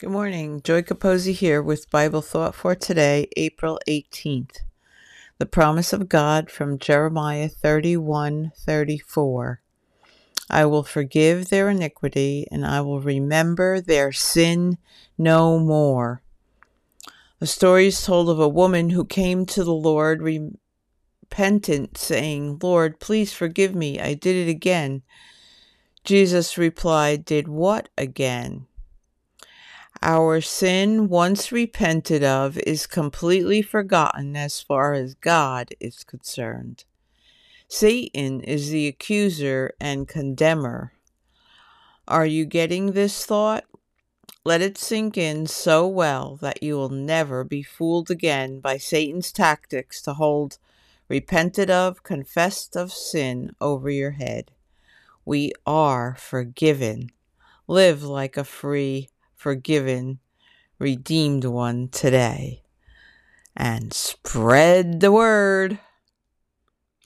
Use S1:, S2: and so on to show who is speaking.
S1: Good morning. Joy Capozzi here with Bible Thought for today, April 18th. The promise of God from Jeremiah 31 34. I will forgive their iniquity and I will remember their sin no more. A story is told of a woman who came to the Lord repentant, saying, Lord, please forgive me. I did it again. Jesus replied, Did what again? Our sin, once repented of, is completely forgotten as far as God is concerned. Satan is the accuser and condemner. Are you getting this thought? Let it sink in so well that you will never be fooled again by Satan's tactics to hold repented of, confessed of sin over your head. We are forgiven. Live like a free forgiven, redeemed one today. And spread the word.